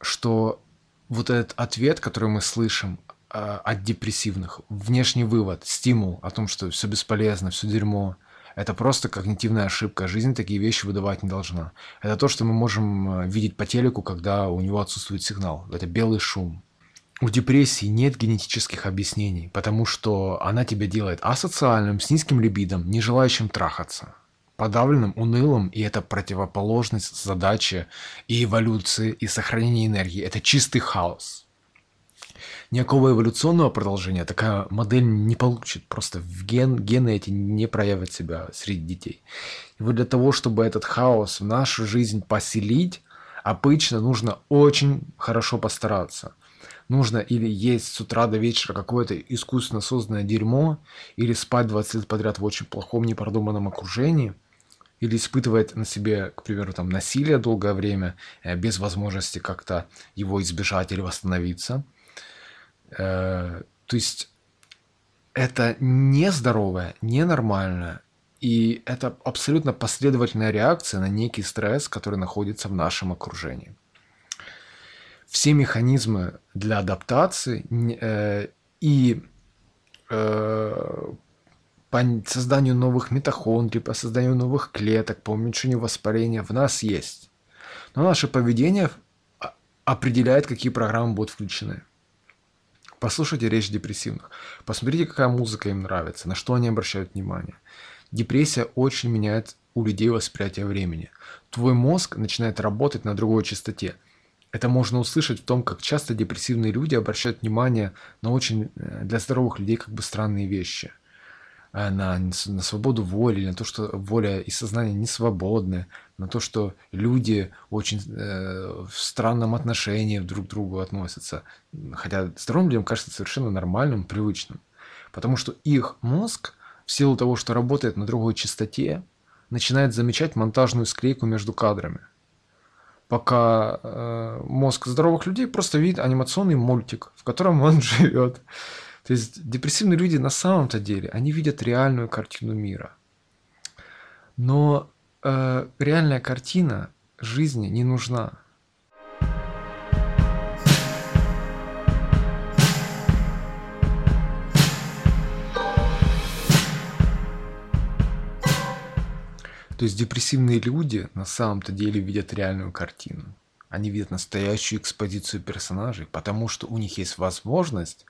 Speaker 1: Что вот этот ответ, который мы слышим э, от депрессивных, внешний вывод, стимул о том, что все бесполезно, все дерьмо, это просто когнитивная ошибка. Жизнь такие вещи выдавать не должна. Это то, что мы можем э, видеть по телеку, когда у него отсутствует сигнал. Это белый шум. У депрессии нет генетических объяснений, потому что она тебя делает асоциальным, с низким либидом, не желающим трахаться подавленным, унылым, и это противоположность задачи и эволюции, и сохранения энергии. Это чистый хаос никакого эволюционного продолжения такая модель не получит. Просто в ген, гены эти не проявят себя среди детей. И вот для того, чтобы этот хаос в нашу жизнь поселить, обычно нужно очень хорошо постараться. Нужно или есть с утра до вечера какое-то искусственно созданное дерьмо, или спать 20 лет подряд в очень плохом, непродуманном окружении, или испытывать на себе, к примеру, там, насилие долгое время, э, без возможности как-то его избежать или восстановиться – Э, то есть это нездоровое, ненормальное, и это абсолютно последовательная реакция на некий стресс, который находится в нашем окружении. Все механизмы для адаптации э, и э, по созданию новых митохондрий, по созданию новых клеток, по уменьшению воспаления в нас есть. Но наше поведение определяет, какие программы будут включены. Послушайте речь депрессивных. Посмотрите, какая музыка им нравится, на что они обращают внимание. Депрессия очень меняет у людей восприятие времени. Твой мозг начинает работать на другой частоте. Это можно услышать в том, как часто депрессивные люди обращают внимание на очень э, для здоровых людей как бы странные вещи. Э, на, на свободу воли, на то, что воля и сознание не свободны, на то, что люди очень э, в странном отношении друг к другу относятся. Хотя здоровым людям кажется совершенно нормальным, привычным. Потому что их мозг, в силу того, что работает на другой частоте, начинает замечать монтажную склейку между кадрами. Пока э, мозг здоровых людей просто видит анимационный мультик, в котором он живет. То есть депрессивные люди на самом-то деле, они видят реальную картину мира. Но э, реальная картина жизни не нужна. То есть депрессивные люди на самом-то деле видят реальную картину. Они видят настоящую экспозицию персонажей, потому что у них есть возможность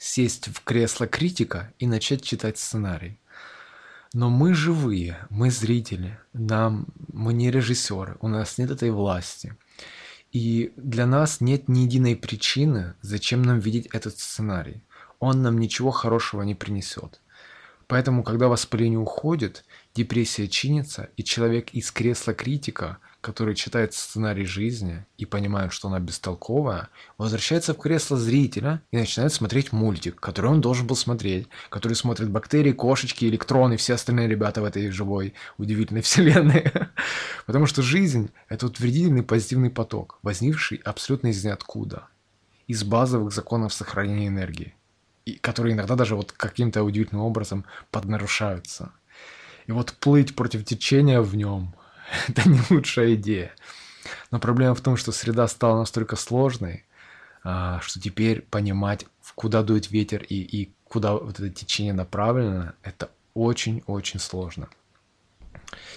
Speaker 1: сесть в кресло критика и начать читать сценарий. Но мы живые, мы зрители, нам, мы не режиссеры, у нас нет этой власти. И для нас нет ни единой причины, зачем нам видеть этот сценарий. Он нам ничего хорошего не принесет. Поэтому, когда воспаление уходит, депрессия чинится, и человек из кресла критика, который читает сценарий жизни и понимает, что она бестолковая, возвращается в кресло зрителя и начинает смотреть мультик, который он должен был смотреть, который смотрит бактерии, кошечки, электроны, все остальные ребята в этой живой, удивительной вселенной. Потому что жизнь – это утвердительный позитивный поток, возникший абсолютно из ниоткуда, из базовых законов сохранения энергии и которые иногда даже вот каким-то удивительным образом поднарушаются. И вот плыть против течения в нем – это не лучшая идея. Но проблема в том, что среда стала настолько сложной, а, что теперь понимать, куда дует ветер и, и куда вот это течение направлено, это очень-очень сложно.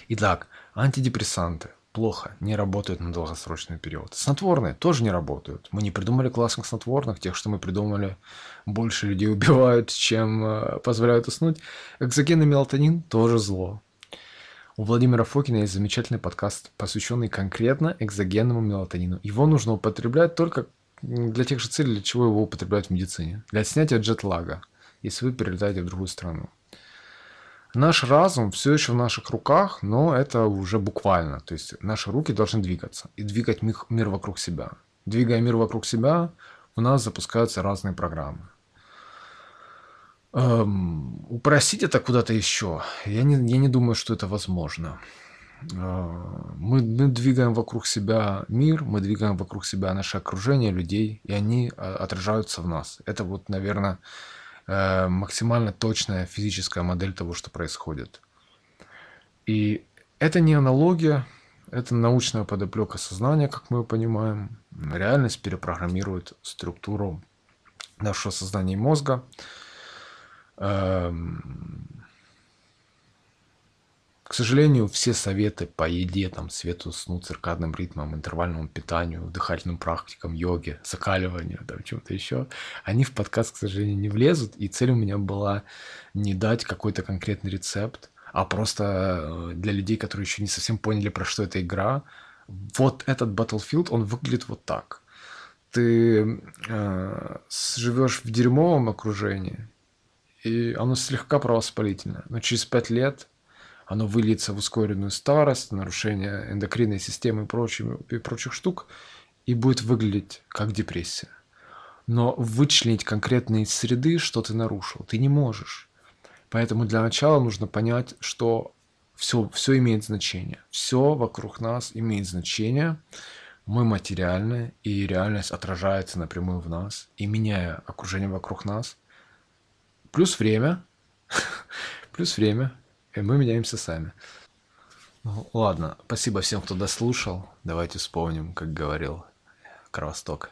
Speaker 1: Итак, антидепрессанты – плохо, не работают на долгосрочный период. Снотворные тоже не работают. Мы не придумали классных снотворных, тех, что мы придумали, больше людей убивают, чем э, позволяют уснуть. Экзогенный мелатонин тоже зло. У Владимира Фокина есть замечательный подкаст, посвященный конкретно экзогенному мелатонину. Его нужно употреблять только для тех же целей, для чего его употребляют в медицине. Для снятия джетлага, если вы перелетаете в другую страну. Наш разум все еще в наших руках, но это уже буквально. То есть наши руки должны двигаться и двигать мир вокруг себя. Двигая мир вокруг себя, у нас запускаются разные программы. Эм, упростить это куда-то еще, я не, я не думаю, что это возможно. Э, мы, мы двигаем вокруг себя мир, мы двигаем вокруг себя наше окружение людей, и они а, отражаются в нас. Это вот, наверное, Э, максимально точная физическая модель того, что происходит. И это не аналогия, это научная подоплека сознания, как мы понимаем. Реальность перепрограммирует структуру нашего сознания и мозга. Эм, к сожалению, все советы по еде, там, свету сну, циркадным ритмам, интервальному питанию, дыхательным практикам, йоге, закаливанию, там, чему-то еще, они в подкаст, к сожалению, не влезут. И цель у меня была не дать какой-то конкретный рецепт, а просто э, для людей, которые еще не совсем поняли, про что эта игра, вот этот Battlefield, он выглядит вот так. Ты э, живешь в дерьмовом окружении, и оно слегка провоспалительное. Но через пять лет оно выльется в ускоренную старость, нарушение эндокринной системы и, прочим, и прочих штук, и будет выглядеть как депрессия. Но вычленить конкретно из среды, что ты нарушил, ты не можешь. Поэтому для начала нужно понять, что все, все имеет значение. Все вокруг нас имеет значение. Мы материальны, и реальность отражается напрямую в нас. И меняя окружение вокруг нас, плюс время, плюс время, и мы меняемся сами. Ну, ладно, спасибо всем, кто дослушал. Давайте вспомним, как говорил Кровосток.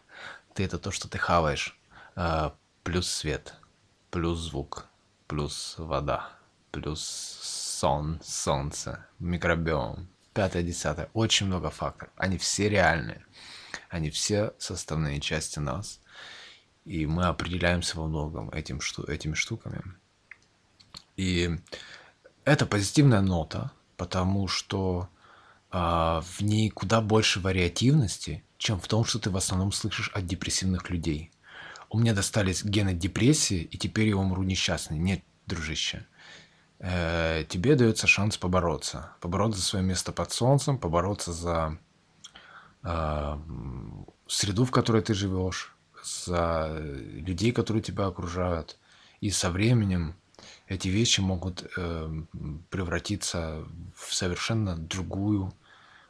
Speaker 1: Ты это то, что ты хаваешь. А, плюс свет, плюс звук, плюс вода, плюс сон, солнце, микробиом, пятое, десятое. Очень много факторов. Они все реальные. Они все составные части нас. И мы определяемся во многом этим, этими штуками. И это позитивная нота, потому что а, в ней куда больше вариативности, чем в том, что ты в основном слышишь от депрессивных людей. У меня достались гены депрессии, и теперь я умру несчастный. Нет, дружище. э, тебе дается шанс побороться. Побороться за свое место под солнцем, побороться за э, среду, в которой ты живешь, за людей, которые тебя окружают. И со временем эти вещи могут э, превратиться в совершенно другую,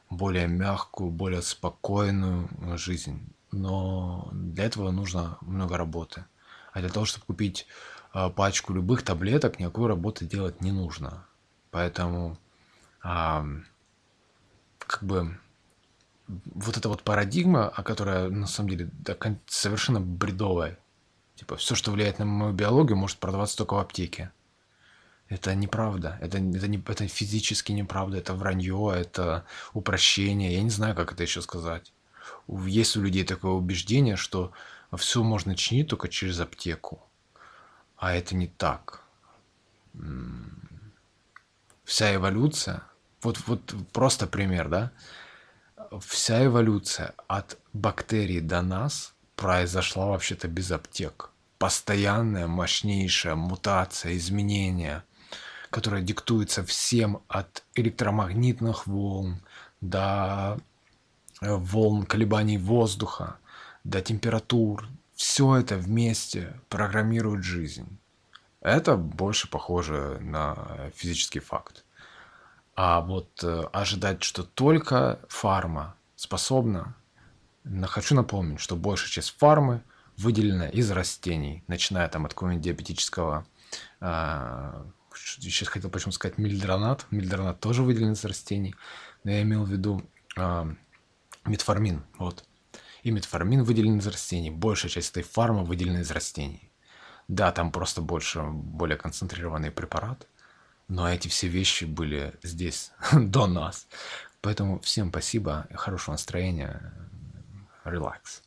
Speaker 1: более мягкую, более спокойную жизнь. Но для этого нужно много работы. А для того, чтобы купить э, пачку любых таблеток, никакой работы делать не нужно. Поэтому э, как бы вот эта вот парадигма, о которой на самом деле совершенно бредовая. Типа, все, что влияет на мою биологию, может продаваться только в аптеке. Это неправда. Это, это, не, это физически неправда. Это вранье, это упрощение. Я не знаю, как это еще сказать. Есть у людей такое убеждение, что все можно чинить только через аптеку. А это не так. Вся эволюция, вот, вот просто пример, да? Вся эволюция от бактерий до нас произошла вообще-то без аптек. Постоянная, мощнейшая мутация, изменения, которая диктуется всем от электромагнитных волн до э, волн колебаний воздуха, до температур. Все это вместе программирует жизнь. Это больше похоже на физический факт. А вот э, ожидать, что только фарма способна, хочу напомнить, что большая часть фармы выделена из растений, начиная там от какого-нибудь диабетического, сейчас хотел почему сказать мильдронат, мильдронат тоже выделен из растений, но я имел в виду э, метформин, вот. И метформин выделен из растений, большая часть этой фармы выделена из растений. Да, там просто больше, более концентрированный препарат, но эти все вещи были здесь до нас. Поэтому всем спасибо, хорошего настроения, релакс.